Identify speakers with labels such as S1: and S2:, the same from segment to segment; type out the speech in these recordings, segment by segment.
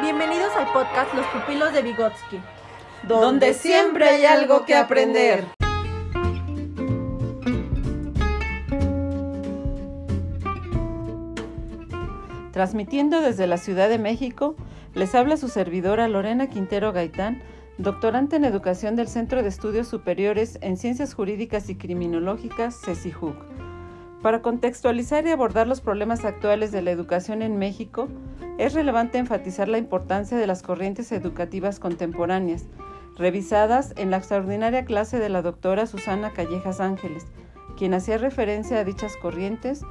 S1: Bienvenidos al podcast Los Pupilos de Vygotsky.
S2: Donde siempre hay algo que aprender. Transmitiendo desde la Ciudad de México, les habla su servidora Lorena Quintero Gaitán, doctorante en educación del Centro de Estudios Superiores en Ciencias Jurídicas y Criminológicas, CECIJUC. Para contextualizar y abordar los problemas actuales de la educación en México, es relevante enfatizar la importancia de las corrientes educativas contemporáneas, revisadas en la extraordinaria clase de la doctora Susana Callejas Ángeles, quien hacía referencia a dichas corrientes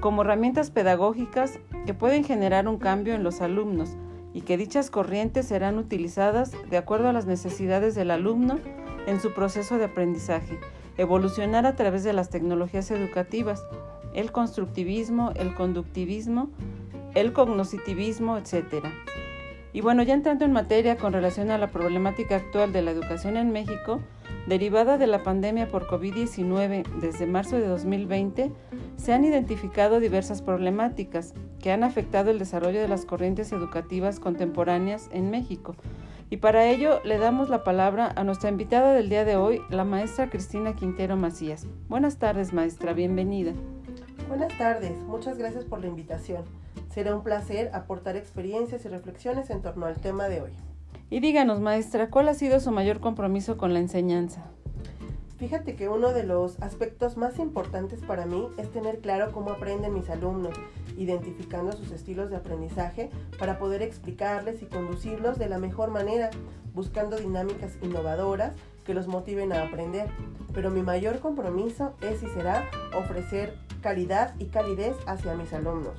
S2: como herramientas pedagógicas que pueden generar un cambio en los alumnos y que dichas corrientes serán utilizadas de acuerdo a las necesidades del alumno en su proceso de aprendizaje, evolucionar a través de las tecnologías educativas, el constructivismo, el conductivismo, el cognoscitivismo, etc. Y bueno, ya entrando en materia con relación a la problemática actual de la educación en México, derivada de la pandemia por COVID-19 desde marzo de 2020, se han identificado diversas problemáticas que han afectado el desarrollo de las corrientes educativas contemporáneas en México. Y para ello le damos la palabra a nuestra invitada del día de hoy, la maestra Cristina Quintero Macías. Buenas tardes, maestra, bienvenida.
S3: Buenas tardes, muchas gracias por la invitación. Será un placer aportar experiencias y reflexiones en torno al tema de hoy.
S2: Y díganos, maestra, ¿cuál ha sido su mayor compromiso con la enseñanza?
S3: Fíjate que uno de los aspectos más importantes para mí es tener claro cómo aprenden mis alumnos, identificando sus estilos de aprendizaje para poder explicarles y conducirlos de la mejor manera, buscando dinámicas innovadoras que los motiven a aprender. Pero mi mayor compromiso es y será ofrecer calidad y calidez hacia mis alumnos.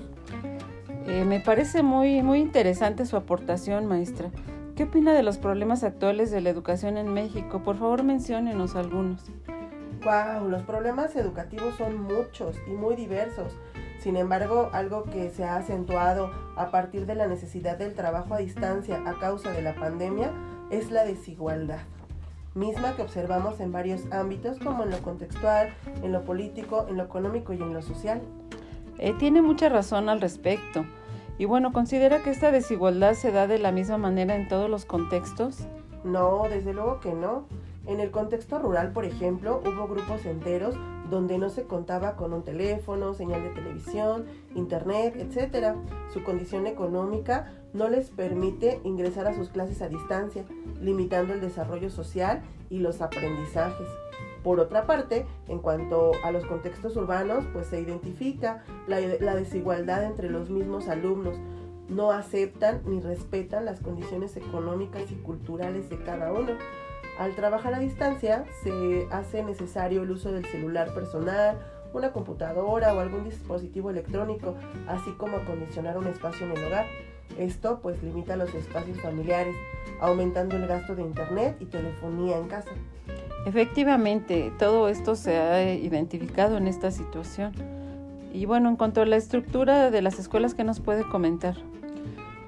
S2: Eh, me parece muy, muy interesante su aportación, maestra. ¿Qué opina de los problemas actuales de la educación en México? Por favor, menciónenos algunos.
S3: Wow, los problemas educativos son muchos y muy diversos. Sin embargo, algo que se ha acentuado a partir de la necesidad del trabajo a distancia a causa de la pandemia es la desigualdad, misma que observamos en varios ámbitos como en lo contextual, en lo político, en lo económico y en lo social.
S2: Eh, tiene mucha razón al respecto. Y bueno, ¿considera que esta desigualdad se da de la misma manera en todos los contextos?
S3: No, desde luego que no. En el contexto rural, por ejemplo, hubo grupos enteros donde no se contaba con un teléfono, señal de televisión, internet, etc. Su condición económica no les permite ingresar a sus clases a distancia, limitando el desarrollo social y los aprendizajes. Por otra parte, en cuanto a los contextos urbanos, pues se identifica la, desigualdad entre los mismos alumnos. No aceptan ni respetan las condiciones económicas y culturales de cada uno. Al trabajar a distancia, se hace necesario el uso del celular personal, una computadora o algún dispositivo electrónico, así como acondicionar un espacio en el hogar. Esto pues limita los espacios familiares, aumentando el gasto de internet y telefonía en casa.
S2: Efectivamente, todo esto se ha identificado en esta situación. Y bueno, en cuanto a la estructura de las escuelas, ¿qué nos puede comentar?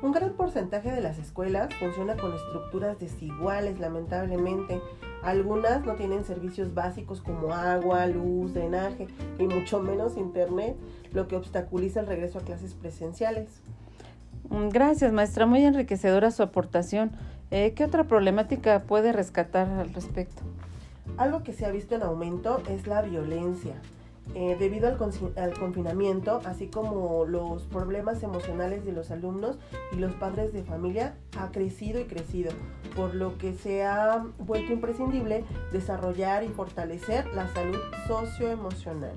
S3: Un gran porcentaje de las escuelas funciona con estructuras desiguales, lamentablemente. Algunas no tienen servicios básicos como agua, luz, drenaje y mucho menos internet, lo que obstaculiza el regreso a clases presenciales.
S2: Mm, gracias, maestra. Muy enriquecedora su aportación. Eh, ¿Qué otra problemática puede rescatar al respecto?
S3: Algo que se ha visto en aumento es la violencia. Eh, debido al, al, confinamiento, así como los problemas emocionales de los alumnos y los padres de familia, ha crecido y crecido, por lo que se ha vuelto imprescindible desarrollar y fortalecer la salud socioemocional.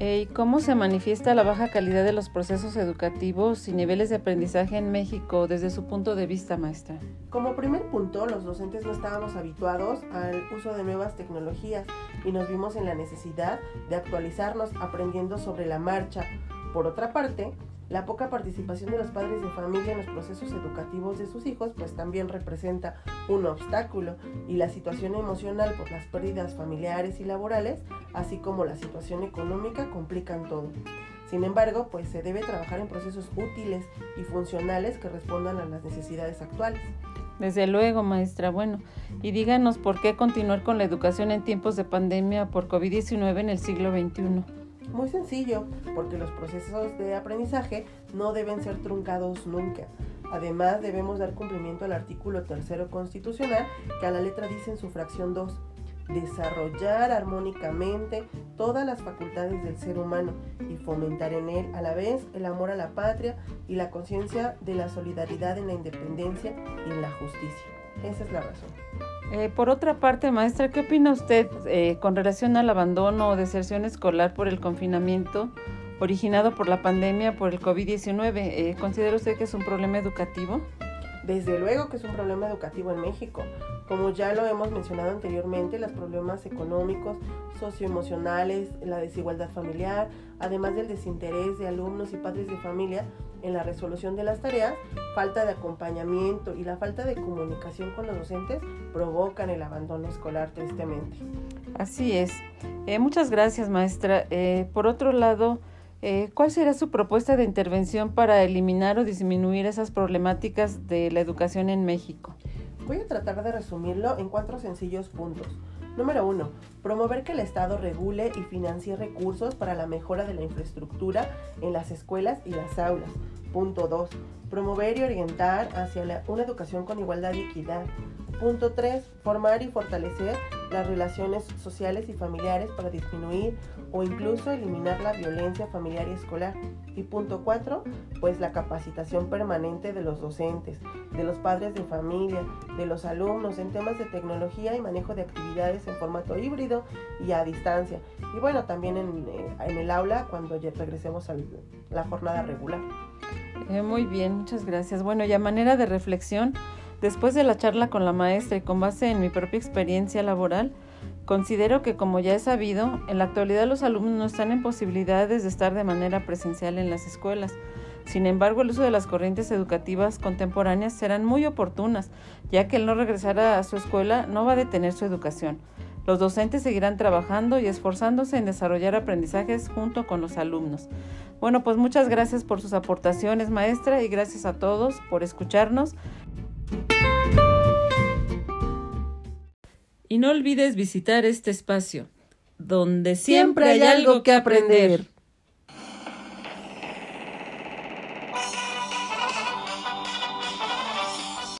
S2: ¿Y cómo se manifiesta la baja calidad de los procesos educativos y niveles de aprendizaje en México desde su punto de vista, maestra?
S3: Como primer punto, los docentes no estábamos habituados al uso de nuevas tecnologías y nos vimos en la necesidad de actualizarnos aprendiendo sobre la marcha. Por otra parte, la poca participación de los padres de familia en los procesos educativos de sus hijos pues también representa un obstáculo y la situación emocional por las pérdidas familiares y laborales, así como la situación económica complican todo. Sin embargo, pues se debe trabajar en procesos útiles y funcionales que respondan a las necesidades actuales.
S2: Desde luego, maestra. Bueno, y díganos por qué continuar con la educación en tiempos de pandemia por COVID-19 en el siglo XXI.
S3: Muy sencillo, porque los procesos de aprendizaje no deben ser truncados nunca. Además, debemos dar cumplimiento al artículo tercero constitucional que a la letra dice en su fracción 2, desarrollar armónicamente todas las facultades del ser humano y fomentar en él a la vez el amor a la patria y la conciencia de la solidaridad en la independencia y en la justicia. Esa es la razón.
S2: Eh, por otra parte, maestra, ¿qué opina usted eh, con relación al abandono o deserción escolar por el confinamiento originado por la pandemia por el COVID-19? Eh, ¿Considera usted que es un problema educativo?
S3: Desde luego que es un problema educativo en México. Como ya lo hemos mencionado anteriormente, los problemas económicos, socioemocionales, la desigualdad familiar, además del desinterés de alumnos y padres de familia en la resolución de las tareas, falta de acompañamiento y la falta de comunicación con los docentes provocan el abandono escolar tristemente.
S2: Así es. Eh, muchas gracias, maestra. Eh, por otro lado, eh, ¿Cuál será su propuesta de intervención para eliminar o disminuir esas problemáticas de la educación en México?
S3: Voy a tratar de resumirlo en cuatro sencillos puntos. Número uno, promover que el Estado regule y financie recursos para la mejora de la infraestructura en las escuelas y las aulas. Punto 2. Promover y orientar hacia una educación con igualdad y equidad. Punto 3. Formar y fortalecer las relaciones sociales y familiares para disminuir o incluso eliminar la violencia familiar y escolar. Y punto 4. Pues la capacitación permanente de los docentes, de los padres de familia, de los alumnos en temas de tecnología y manejo de actividades en formato híbrido y a distancia. Y bueno, también en, eh, en el aula cuando regresemos a la jornada regular.
S2: Eh, muy bien, muchas gracias. Bueno, y a manera de reflexión, después de la charla con la maestra y con base en mi propia experiencia laboral, considero que como ya he sabido, en la actualidad los alumnos no están en posibilidades de estar de manera presencial en las escuelas. Sin embargo, el uso de las corrientes educativas contemporáneas serán muy oportunas, ya que el no regresar a su escuela no va a detener su educación. Los docentes seguirán trabajando y esforzándose en desarrollar aprendizajes junto con los alumnos. Bueno, pues muchas gracias por sus aportaciones, maestra, y gracias a todos por escucharnos. Y no olvides visitar este espacio, donde siempre, hay algo que aprender.